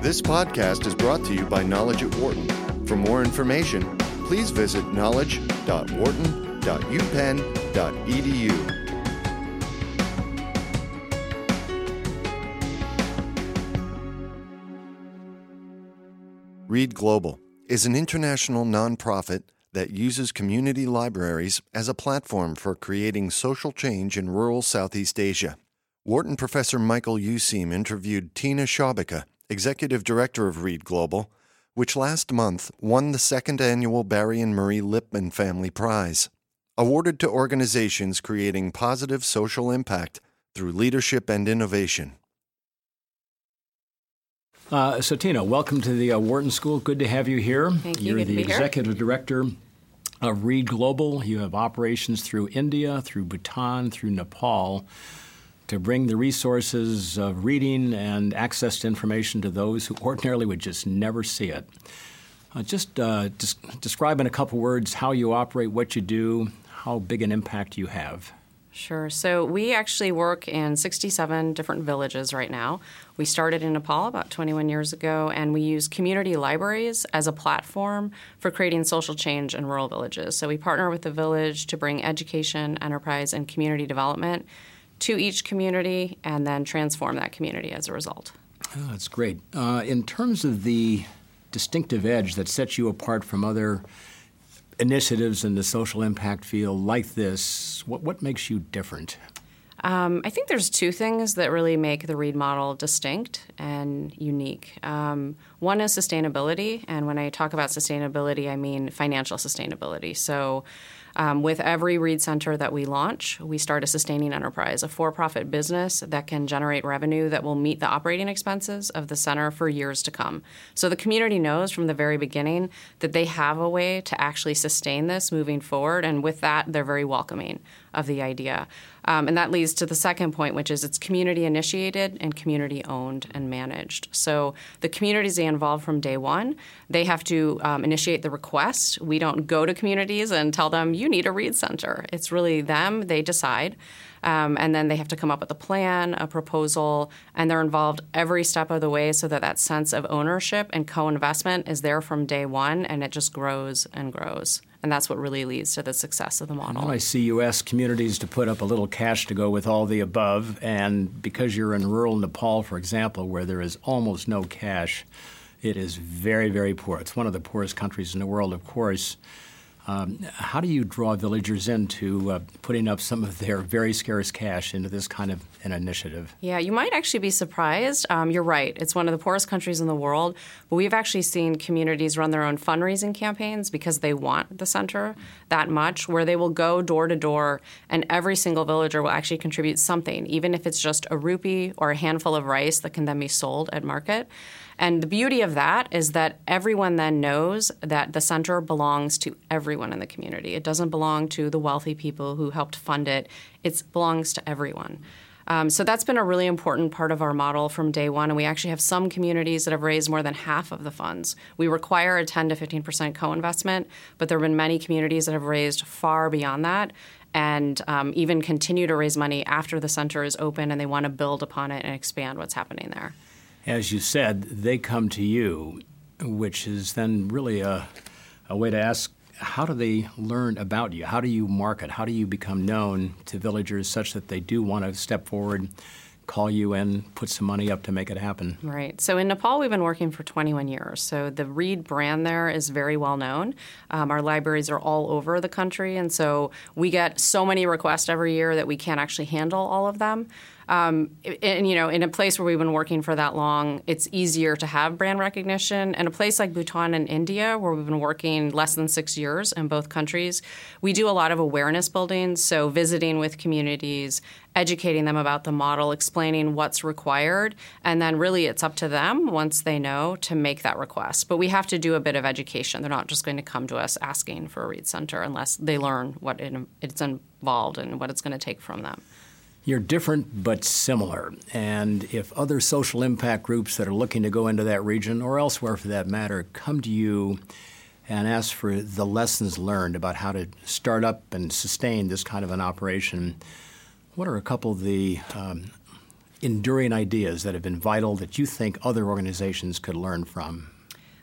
This podcast is brought to you by Knowledge at Wharton. For more information, please visit knowledge.wharton.upenn.edu. Read Global is an international nonprofit that uses community libraries as a platform for creating social change in rural Southeast Asia. Wharton professor Michael Useem interviewed Tina Sciabica, executive director of Read Global, which last month won the second annual Barry and Marie Lipman Family Prize, awarded to organizations creating positive social impact through leadership and innovation. Uh, so, Tina, welcome to the uh, Wharton School. Good to have you here. Thank you. You're Good the executive here. director of Read Global. You have operations through India, through Bhutan, through Nepal to bring the resources of reading and access to information to those who ordinarily would just never see it. Uh, just uh, des- describe in a couple words how you operate, what you do, how big an impact you have. Sure. So we actually work in 67 different villages right now. We started in Nepal about 21 years ago, and we use community libraries as a platform for creating social change in rural villages. So we partner with the village to bring education, enterprise, and community development to each community and then transform that community as a result. Oh, that's great. Uh, in terms of the distinctive edge that sets you apart from other initiatives in the social impact field like this, what, what makes you different? Um, I think there's two things that really make the READ model distinct and unique. Um, one is sustainability, and when I talk about sustainability, I mean financial sustainability. So, um, with every READ center that we launch, we start a sustaining enterprise, a for profit business that can generate revenue that will meet the operating expenses of the center for years to come. So the community knows from the very beginning that they have a way to actually sustain this moving forward, and with that, they're very welcoming of the idea. Um, and that leads to the second point, which is it's community initiated and community owned and managed. So the communities they involve from day one, they have to um, initiate the request. We don't go to communities and tell them, you need a read center. It's really them, they decide. Um, and then they have to come up with a plan, a proposal, and they're involved every step of the way so that that sense of ownership and co investment is there from day one and it just grows and grows. And that's what really leads to the success of the model. Well, I see you ask communities to put up a little cash to go with all the above, and because you're in rural Nepal, for example, where there is almost no cash, it is very, very poor. It's one of the poorest countries in the world, of course. Um, how do you draw villagers into uh, putting up some of their very scarce cash into this kind of an initiative? Yeah, you might actually be surprised. Um, you're right. It's one of the poorest countries in the world, but we've actually seen communities run their own fundraising campaigns because they want the center that much, where they will go door to door, and every single villager will actually contribute something, even if it's just a rupee or a handful of rice that can then be sold at market. And the beauty of that is that everyone then knows that the center belongs to everyone in the community. It doesn't belong to the wealthy people who helped fund it, it belongs to everyone. Um, so that's been a really important part of our model from day one. And we actually have some communities that have raised more than half of the funds. We require a 10 to 15% co investment, but there have been many communities that have raised far beyond that and um, even continue to raise money after the center is open and they want to build upon it and expand what's happening there. As you said, they come to you, which is then really a, a way to ask how do they learn about you? How do you market? How do you become known to villagers such that they do want to step forward, call you in, put some money up to make it happen? Right. So in Nepal, we've been working for 21 years. So the READ brand there is very well known. Um, our libraries are all over the country, and so we get so many requests every year that we can't actually handle all of them. Um, and you know, in a place where we've been working for that long, it's easier to have brand recognition. And a place like Bhutan and India, where we've been working less than six years in both countries, we do a lot of awareness building. So visiting with communities, educating them about the model, explaining what's required, and then really it's up to them once they know to make that request. But we have to do a bit of education. They're not just going to come to us asking for a read center unless they learn what it, it's involved and what it's going to take from them. You're different but similar. And if other social impact groups that are looking to go into that region or elsewhere for that matter come to you and ask for the lessons learned about how to start up and sustain this kind of an operation, what are a couple of the um, enduring ideas that have been vital that you think other organizations could learn from?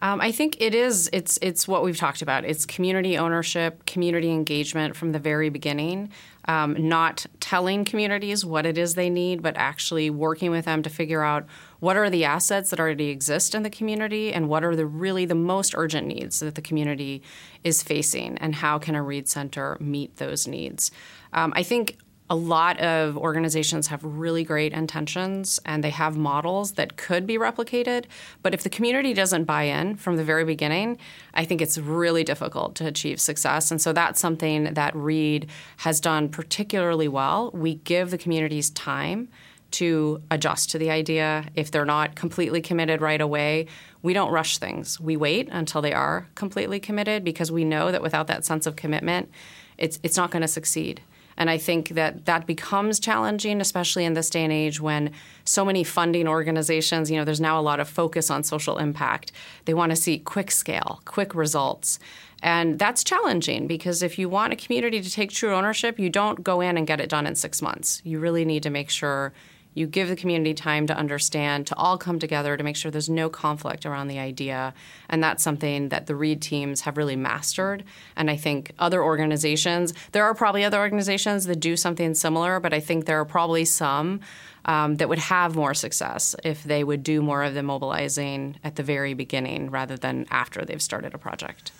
Um, I think it is. It's it's what we've talked about. It's community ownership, community engagement from the very beginning. Um, not telling communities what it is they need, but actually working with them to figure out what are the assets that already exist in the community and what are the really the most urgent needs that the community is facing, and how can a Read Center meet those needs. Um, I think a lot of organizations have really great intentions and they have models that could be replicated. But if the community doesn't buy in from the very beginning, I think it's really difficult to achieve success. And so that's something that READ has done particularly well. We give the communities time to adjust to the idea. If they're not completely committed right away, we don't rush things. We wait until they are completely committed because we know that without that sense of commitment, it's, it's not going to succeed. And I think that that becomes challenging, especially in this day and age when so many funding organizations, you know, there's now a lot of focus on social impact. They want to see quick scale, quick results. And that's challenging because if you want a community to take true ownership, you don't go in and get it done in six months. You really need to make sure you give the community time to understand, to all come together to make sure there's no conflict around the idea. And that's something that the READ teams have really mastered. And I think other organizations, there are probably other organizations that do something similar, but I think there are probably some um, that would have more success if they would do more of the mobilizing at the very beginning rather than after they've started a project.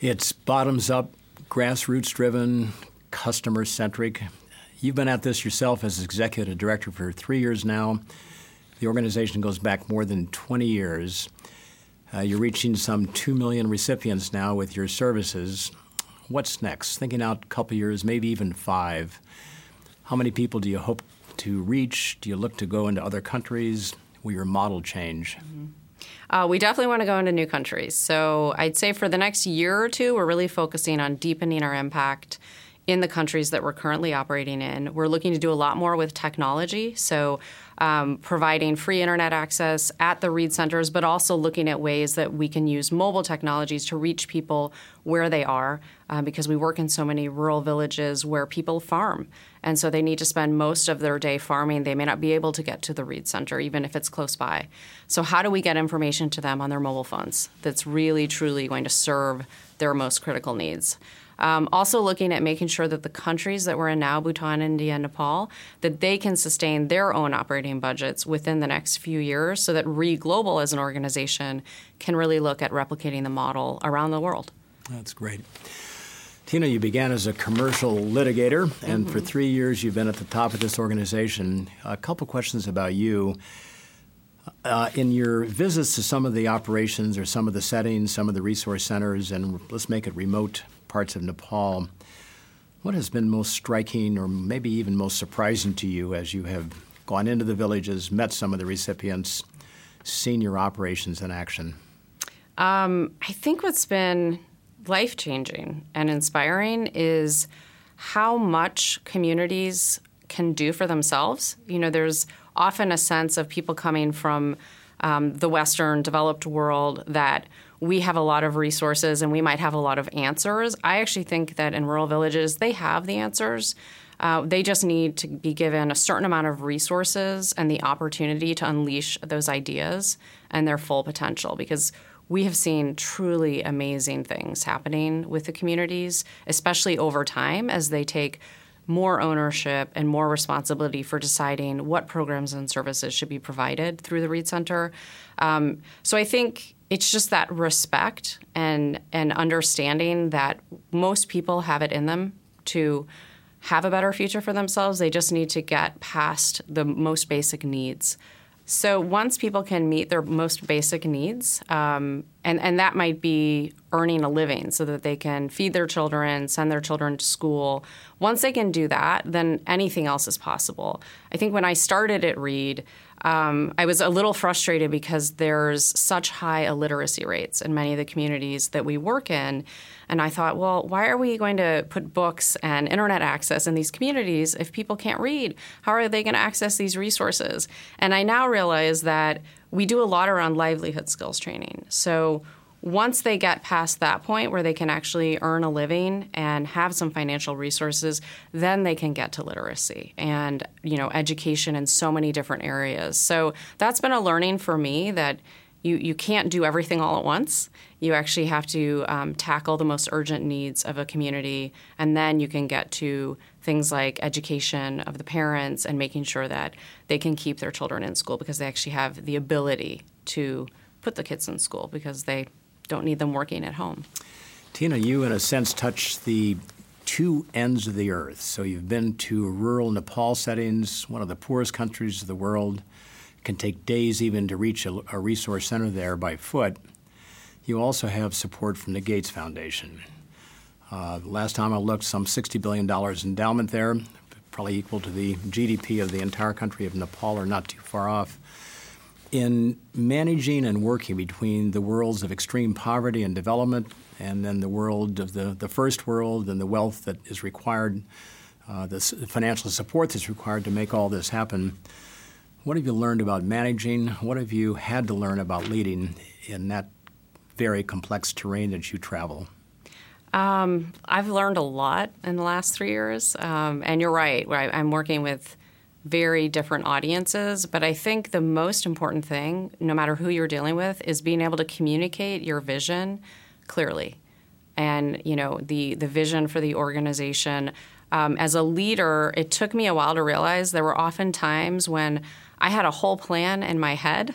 It's bottoms up, grassroots driven, customer centric. You've been at this yourself as executive director for three years now. The organization goes back more than 20 years. Uh, you're reaching some 2 million recipients now with your services. What's next? Thinking out a couple years, maybe even five. How many people do you hope to reach? Do you look to go into other countries? Will your model change? Mm-hmm. Uh, we definitely want to go into new countries. So I'd say for the next year or two, we're really focusing on deepening our impact in the countries that we're currently operating in. We're looking to do a lot more with technology, so um, providing free internet access at the Read centers, but also looking at ways that we can use mobile technologies to reach people where they are, uh, because we work in so many rural villages where people farm. And so they need to spend most of their day farming. They may not be able to get to the READ Center, even if it's close by. So, how do we get information to them on their mobile phones that's really, truly going to serve their most critical needs? Um, also looking at making sure that the countries that we're in now, Bhutan, India, and Nepal, that they can sustain their own operating budgets within the next few years so that Read Global as an organization can really look at replicating the model around the world. That's great. Tina, you began as a commercial litigator, and mm-hmm. for three years you've been at the top of this organization. A couple questions about you. Uh, in your visits to some of the operations or some of the settings, some of the resource centers, and let's make it remote parts of Nepal. What has been most striking or maybe even most surprising to you as you have gone into the villages, met some of the recipients, seen your operations in action? Um, I think what's been life changing and inspiring is how much communities can do for themselves. You know, there's often a sense of people coming from um, the Western developed world that we have a lot of resources and we might have a lot of answers. I actually think that in rural villages, they have the answers. Uh, they just need to be given a certain amount of resources and the opportunity to unleash those ideas and their full potential because we have seen truly amazing things happening with the communities, especially over time as they take more ownership and more responsibility for deciding what programs and services should be provided through the READ Center. Um, so I think it's just that respect and and understanding that most people have it in them to have a better future for themselves. They just need to get past the most basic needs. So once people can meet their most basic needs, um, and and that might be earning a living so that they can feed their children, send their children to school. Once they can do that, then anything else is possible. I think when I started at Read, um, I was a little frustrated because there's such high illiteracy rates in many of the communities that we work in. And I thought, well, why are we going to put books and internet access in these communities if people can't read? How are they going to access these resources? And I now realize that we do a lot around livelihood skills training. So once they get past that point where they can actually earn a living and have some financial resources, then they can get to literacy and you know education in so many different areas. So that's been a learning for me that you you can't do everything all at once. You actually have to um, tackle the most urgent needs of a community, and then you can get to things like education of the parents and making sure that they can keep their children in school because they actually have the ability to put the kids in school because they don't need them working at home. Tina, you in a sense touch the two ends of the earth. So you've been to rural Nepal settings, one of the poorest countries of the world. It can take days even to reach a, a resource center there by foot. You also have support from the Gates Foundation. Uh, last time I looked, some $60 billion endowment there, probably equal to the GDP of the entire country of Nepal, or not too far off in managing and working between the worlds of extreme poverty and development and then the world of the, the first world and the wealth that is required, uh, the financial support that's required to make all this happen. What have you learned about managing? What have you had to learn about leading in that very complex terrain that you travel? Um, I've learned a lot in the last three years, um, and you're right. I'm working with very different audiences. But I think the most important thing, no matter who you're dealing with, is being able to communicate your vision clearly. And you know the the vision for the organization. Um, as a leader, it took me a while to realize there were often times when I had a whole plan in my head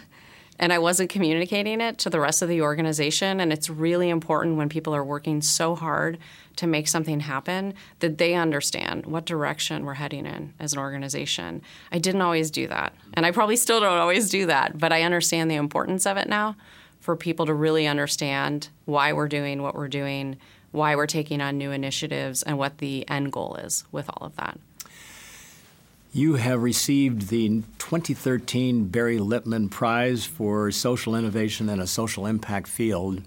and I wasn't communicating it to the rest of the organization. And it's really important when people are working so hard to make something happen that they understand what direction we're heading in as an organization. I didn't always do that, and I probably still don't always do that, but I understand the importance of it now for people to really understand why we're doing what we're doing, why we're taking on new initiatives, and what the end goal is with all of that. You have received the 2013 Barry Lipman Prize for Social Innovation in a Social Impact Field.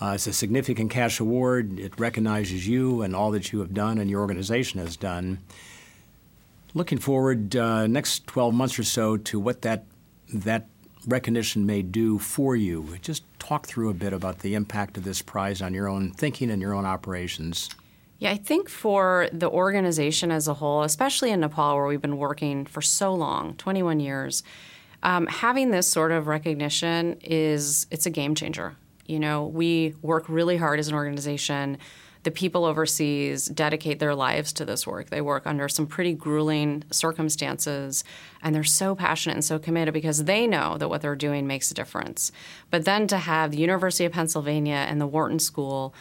Uh, it's a significant cash award. It recognizes you and all that you have done and your organization has done. Looking forward, uh, next 12 months or so, to what that that recognition may do for you. Just talk through a bit about the impact of this prize on your own thinking and your own operations. Yeah, I think for the organization as a whole, especially in Nepal, where we've been working for so long 21 years. Um, having this sort of recognition is it's a game changer you know, we work really hard as an organization. The people overseas dedicate their lives to this work. They work under some pretty grueling circumstances, and they're so passionate and so committed because they know that what they're doing makes a difference. But then to have the University of Pennsylvania and the Wharton School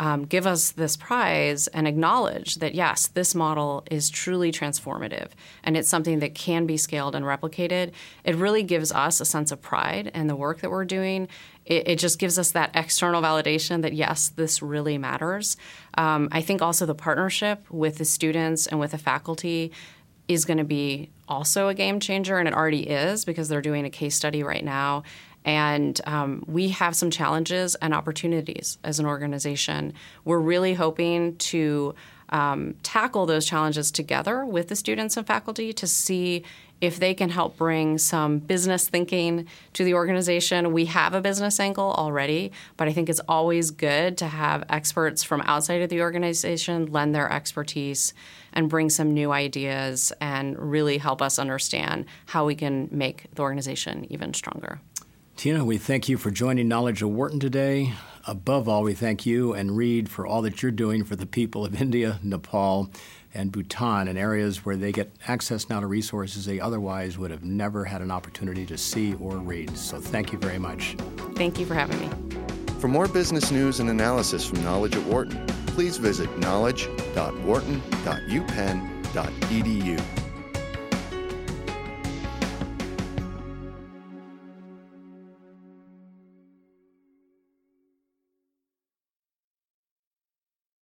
um, give us this prize and acknowledge that yes, this model is truly transformative and it's something that can be scaled and replicated. It really gives us a sense of pride in the work that we're doing. It, it just gives us that external validation that yes, this really matters. Um, I think also the partnership with the students and with the faculty is going to be also a game changer, and it already is because they're doing a case study right now and um, we have some challenges and opportunities as an organization. We're really hoping to um, tackle those challenges together with the students and faculty to see if they can help bring some business thinking to the organization. We have a business angle already, but I think it's always good to have experts from outside of the organization lend their expertise and bring some new ideas and really help us understand how we can make the organization even stronger. Tina, we thank you for joining Knowledge of Wharton today. Above all, we thank you and READ for all that you're doing for the people of India, Nepal, and Bhutan in areas where they get access now to resources they otherwise would have never had an opportunity to see or read. So thank you very much. Thank you for having me. For more business news and analysis from Knowledge at Wharton, please visit knowledge.wharton.upenn.edu.